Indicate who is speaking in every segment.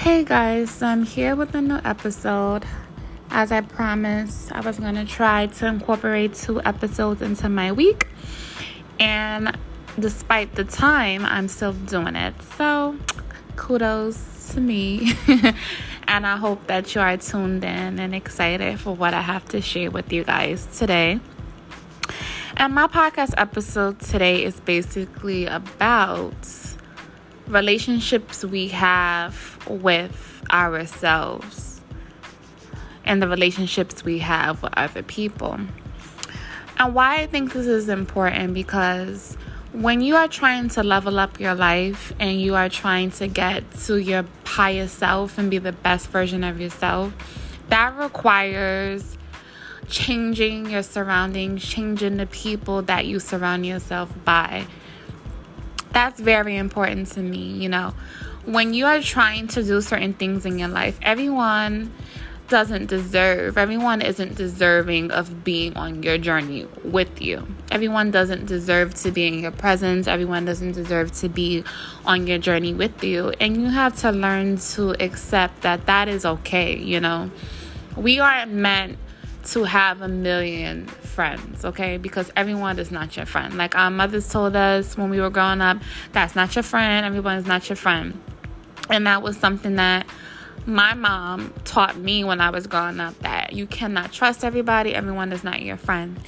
Speaker 1: Hey guys, so I'm here with a new episode. As I promised, I was going to try to incorporate two episodes into my week. And despite the time, I'm still doing it. So, kudos to me. and I hope that you are tuned in and excited for what I have to share with you guys today. And my podcast episode today is basically about relationships we have with ourselves and the relationships we have with other people. And why I think this is important because when you are trying to level up your life and you are trying to get to your highest self and be the best version of yourself, that requires changing your surroundings, changing the people that you surround yourself by. That's very important to me, you know. When you are trying to do certain things in your life, everyone doesn't deserve, everyone isn't deserving of being on your journey with you. Everyone doesn't deserve to be in your presence. Everyone doesn't deserve to be on your journey with you. And you have to learn to accept that that is okay, you know. We aren't meant to have a million friends, okay? Because everyone is not your friend. Like our mothers told us when we were growing up, that's not your friend, everyone is not your friend. And that was something that my mom taught me when I was growing up that you cannot trust everybody, everyone is not your friend.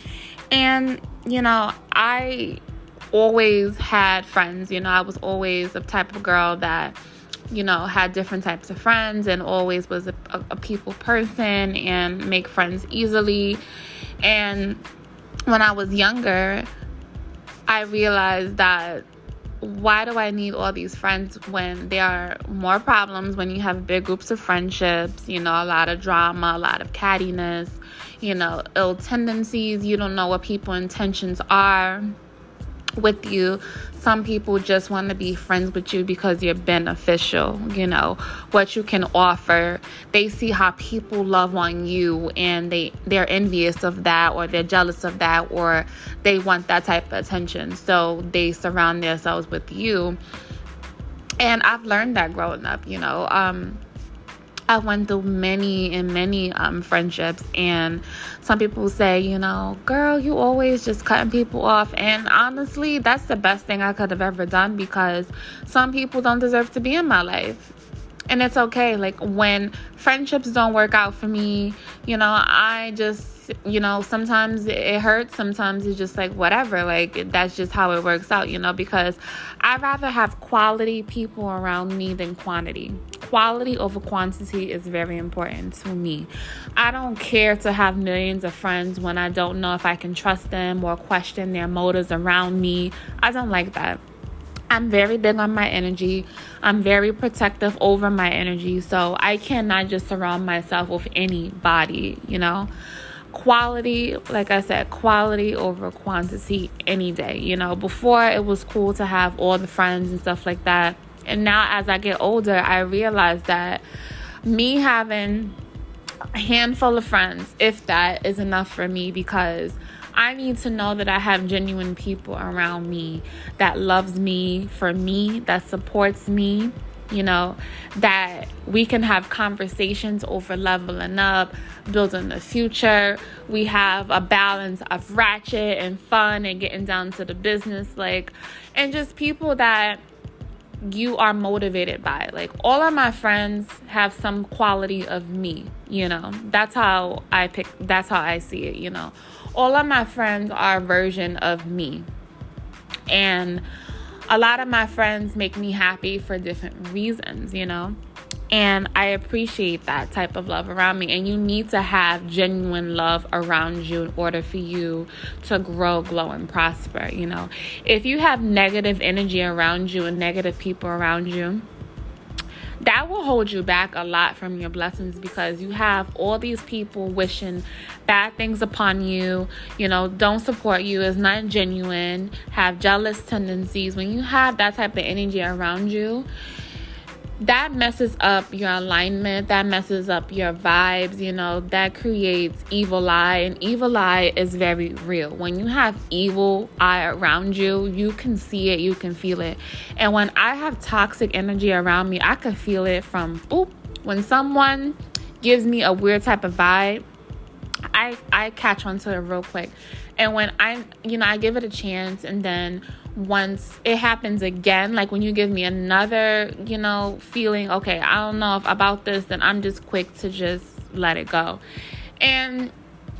Speaker 1: And, you know, I always had friends, you know, I was always the type of girl that you know, had different types of friends and always was a, a, a people person and make friends easily. And when I was younger, I realized that why do I need all these friends when there are more problems, when you have big groups of friendships, you know, a lot of drama, a lot of cattiness, you know, ill tendencies, you don't know what people's intentions are with you. Some people just want to be friends with you because you're beneficial, you know, what you can offer. They see how people love on you and they they're envious of that or they're jealous of that or they want that type of attention. So they surround themselves with you. And I've learned that growing up, you know. Um I went through many and many um, friendships, and some people say, you know, girl, you always just cutting people off. And honestly, that's the best thing I could have ever done because some people don't deserve to be in my life. And it's okay. Like when friendships don't work out for me, you know, I just you know, sometimes it hurts, sometimes it's just like whatever. Like that's just how it works out, you know, because I'd rather have quality people around me than quantity. Quality over quantity is very important to me. I don't care to have millions of friends when I don't know if I can trust them or question their motives around me. I don't like that. I'm very big on my energy. I'm very protective over my energy. So I cannot just surround myself with anybody, you know? Quality, like I said, quality over quantity any day. You know, before it was cool to have all the friends and stuff like that. And now as I get older, I realize that me having a handful of friends, if that is enough for me, because I need to know that I have genuine people around me that loves me for me, that supports me, you know, that we can have conversations over leveling up, building the future. We have a balance of ratchet and fun and getting down to the business, like, and just people that you are motivated by. Like, all of my friends have some quality of me, you know, that's how I pick, that's how I see it, you know. All of my friends are a version of me. And a lot of my friends make me happy for different reasons, you know? And I appreciate that type of love around me. And you need to have genuine love around you in order for you to grow, glow, and prosper. You know, if you have negative energy around you and negative people around you, that will hold you back a lot from your blessings because you have all these people wishing bad things upon you, you know, don't support you, is not genuine, have jealous tendencies. When you have that type of energy around you, that messes up your alignment that messes up your vibes you know that creates evil eye and evil eye is very real. When you have evil eye around you you can see it you can feel it. And when i have toxic energy around me i can feel it from boop when someone gives me a weird type of vibe i i catch on to it real quick. And when i you know i give it a chance and then once it happens again like when you give me another you know feeling okay i don't know if about this then i'm just quick to just let it go. And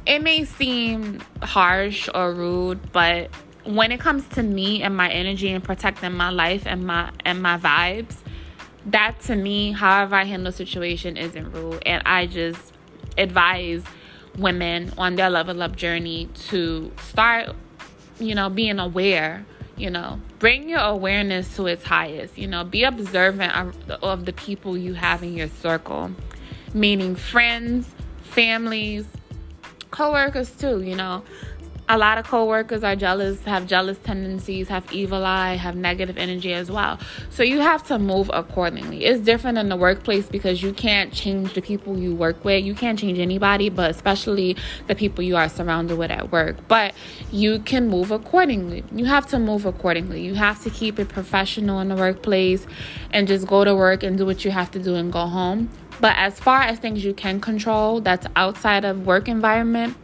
Speaker 1: it may seem harsh or rude but when it comes to me and my energy and protecting my life and my and my vibes that to me however i handle situation isn't rude. And i just advise women on their level up journey to start you know being aware you know bring your awareness to its highest you know be observant of, the people you have in your circle. Meaning friends families co-workers too you know a lot of coworkers are jealous, have jealous tendencies, have evil eye, have negative energy as well. So you have to move accordingly. It's different in the workplace because you can't change the people you work with. You can't change anybody, but especially the people you are surrounded with at work. But you can move accordingly. You have to move accordingly. You have to keep it professional in the workplace and just go to work and do what you have to do and go home. But as far as things you can control that's outside of work environment,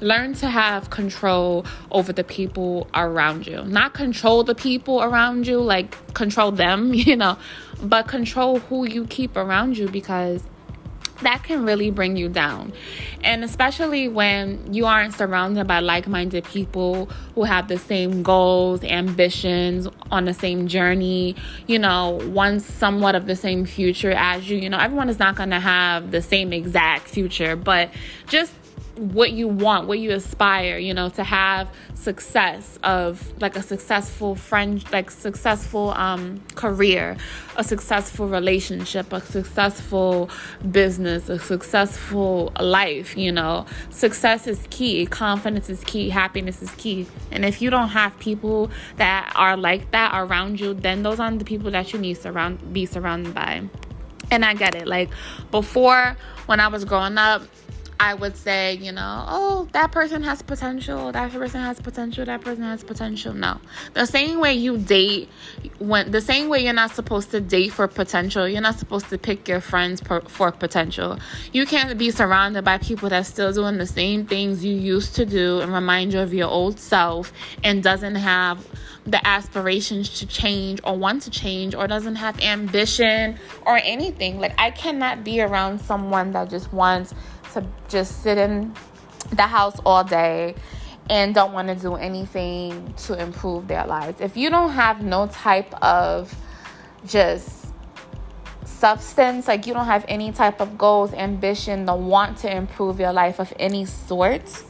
Speaker 1: learn to have control over the people around you. Not control the people around you, like control them, you know, but control who you keep around you because that can really bring you down. And especially when you aren't surrounded by like minded people who have the same goals, ambitions, on the same journey, you know, one somewhat of the same future as you. You know, everyone is not going to have the same exact future, but just what you want, what you aspire, you know, to have success of like a successful friend, like successful um, career, a successful relationship, a successful business, a successful life, you know. Success is key, confidence is key, happiness is key. And if you don't have people that are like that around you, then those aren't the people that you need to surround be surrounded by. And I get it. Like before when I was growing up, I would say, you know, oh, that person has potential, that person has potential, that person has potential. No. The same way you date when the same way you're not supposed to date for potential, you're not supposed to pick your friends per, for potential. You can't be surrounded by people that's still doing the same things you used to do and remind you of your old self and doesn't have the aspirations to change or want to change or doesn't have ambition or anything. Like I cannot be around someone that just wants to just sit in the house all day and don't want to do anything to improve their lives. If you don't have no type of just substance, like you don't have any type of goals, ambition, the want to improve your life of any sort,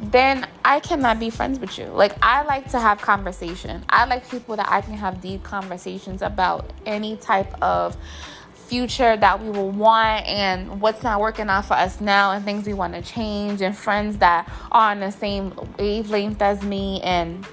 Speaker 1: then I cannot be friends with you. Like I like to have conversation. I like people that I can have deep conversations about any type of future that we will want and what's not working out for us now and things we want to change and friends that are on the same wavelength as me and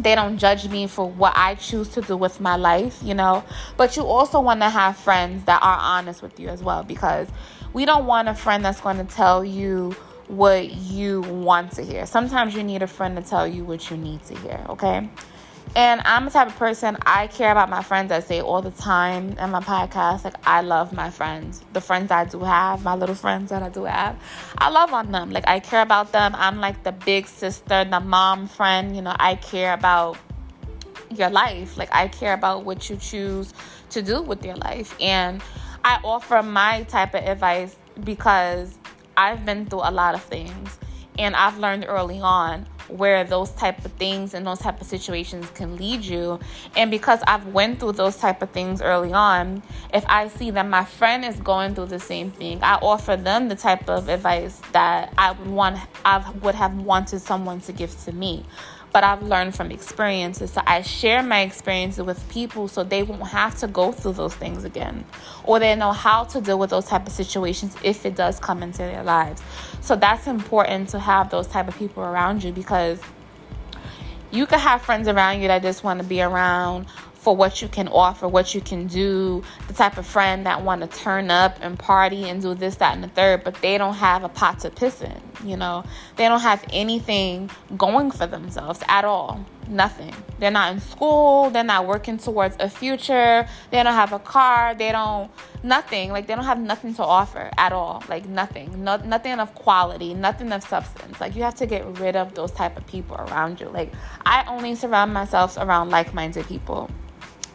Speaker 1: they don't judge me for what I choose to do with my life, you know. But you also want to have friends that are honest with you as well because we don't want a friend that's going to tell you what you want to hear. Sometimes you need a friend to tell you what you need to hear, okay? And I'm the type of person I care about my friends. I say all the time in my podcast, like I love my friends, the friends I do have, my little friends that I do have. I love on them. Like I care about them. I'm like the big sister, the mom friend. You know, I care about your life. Like I care about what you choose to do with your life, and I offer my type of advice because I've been through a lot of things, and I've learned early on where those type of things and those type of situations can lead you. And because i've went through those type of things early on if i see that my friend is going through the same thing i offer them the type of advice that i would want i would have wanted someone to give to me but I've learned from experiences. So I share my experiences with people so they won't have to go through those things again. Or they know how to deal with those type of situations if it does come into their lives. So that's important to have those type of people around you because you could have friends around you that just want to be around for what you can offer, what you can do, the type of friend that want to turn up and party and do this, that, and the third, but they don't have a pot to piss in. You know, they don't have anything going for themselves at all. Nothing. They're not in school. They're not working towards a future. They don't have a car. They don't, nothing. Like, they don't have nothing to offer at all. Like, nothing. No, nothing of quality, nothing of substance. Like, you have to get rid of those type of people around you. Like, I only surround myself around like minded people.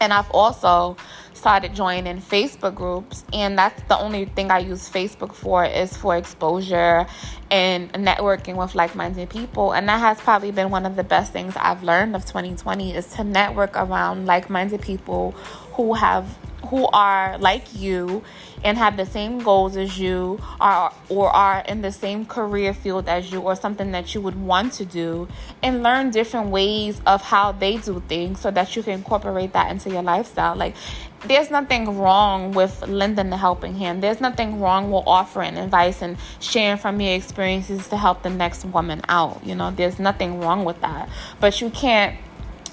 Speaker 1: And I've also started joining Facebook groups, and that's the only thing I use Facebook for is for exposure and networking with like-minded people. And that has probably been one of the best things I've learned of 2020 is to network around like-minded people who have who are like you and have the same goals as you are or are in the same career field as you or something that you would want to do and learn different ways of how they do things so that you can incorporate that into your lifestyle. Like there's nothing wrong with lending a helping hand. There's nothing wrong with offering advice and sharing from your experiences to help the next woman out. You know there's nothing wrong with that. But you can't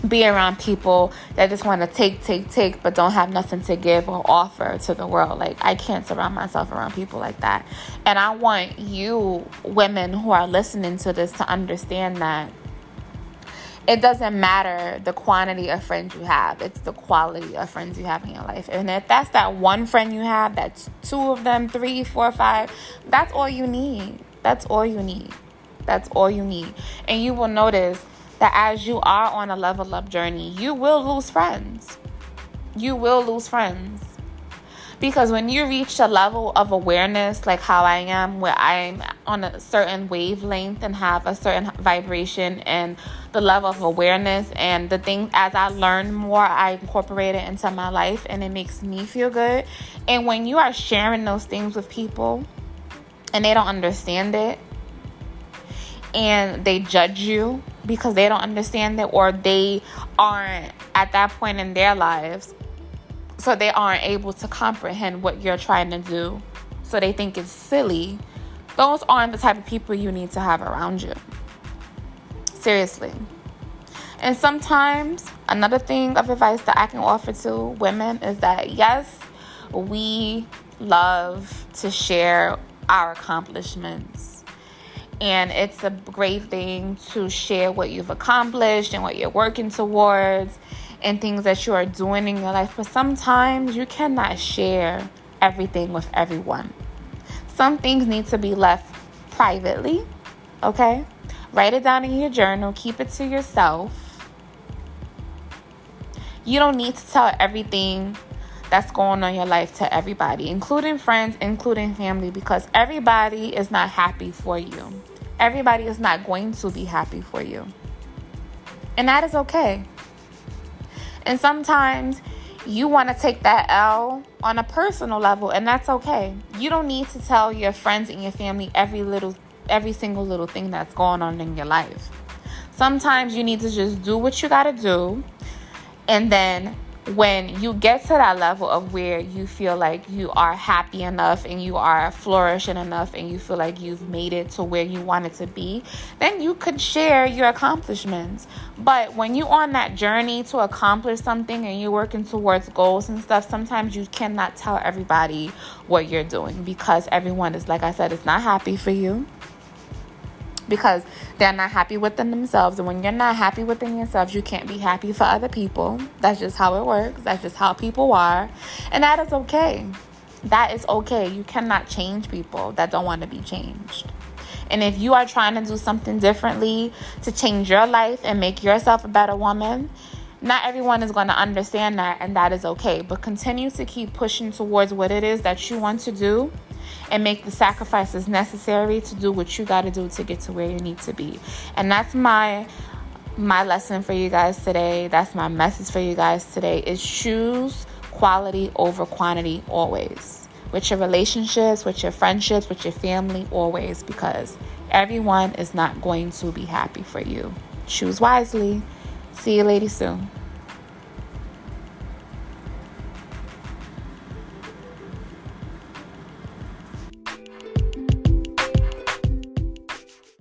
Speaker 1: be around people that just want to take, take, take, but don't have nothing to give or offer to the world. Like, I can't surround myself around people like that. And I want you, women who are listening to this, to understand that it doesn't matter the quantity of friends you have, it's the quality of friends you have in your life. And if that's that one friend you have, that's two of them, three, four, five, that's all you need. That's all you need. That's all you need. And you will notice that as you are on a level up journey, you will lose friends. You will lose friends. Because when you reach a level of awareness, like how I am, where I'm on a certain wavelength and have a certain vibration and the level of awareness and the things as I learn more, I incorporate it into my life and it makes me feel good. And when you are sharing those things with people and they don't understand it and they judge you because they don't understand it or they aren't at that point in their lives. So they aren't able to comprehend what you're trying to do. So they think it's silly. Those aren't the type of people you need to have around you. Seriously. And sometimes another thing of advice that i can offer to women is that yes we love to share our accomplishments and it's a great thing to share what you've accomplished and what you're working towards and things that you are doing in your life. But sometimes you cannot share everything with everyone. Some things need to be left privately, okay? Write it down in your journal, keep it to yourself. You don't need to tell everything that's going on in your life to everybody, including friends, including family, because everybody is not happy for you. Everybody is not going to be happy for you. And that is okay. And sometimes you want to take that L on a personal level, and that's okay. You don't need to tell your friends and your family every little, every single little thing that's going on in your life. Sometimes you need to just do what you got to do and then when you get to that level of where you feel like you are happy enough and you are flourishing enough and you feel like you've made it to where you wanted to be, then you could share your accomplishments. But when you're on that journey to accomplish something and you're working towards goals and stuff, sometimes you cannot tell everybody what you're doing because everyone is, like I said, it's not happy for you because they're not happy within themselves. And when you're not happy within yourself, you can't be happy for other people. That's just how it works. That's just how people are. And that is okay. That is okay. You cannot change people that don't want to be changed. And if you are trying to do something differently to change your life and make yourself a better woman, not everyone is going to understand that, and that is okay. But continue to keep pushing towards what it is that you want to do and make the sacrifices necessary to do what you got to do to get to where you need to be. And that's my my lesson for you guys today. That's my message for you guys today is choose quality over quantity always. With your relationships, with your friendships, with your family always because everyone is not going to be happy for you. Choose wisely. See you ladies soon.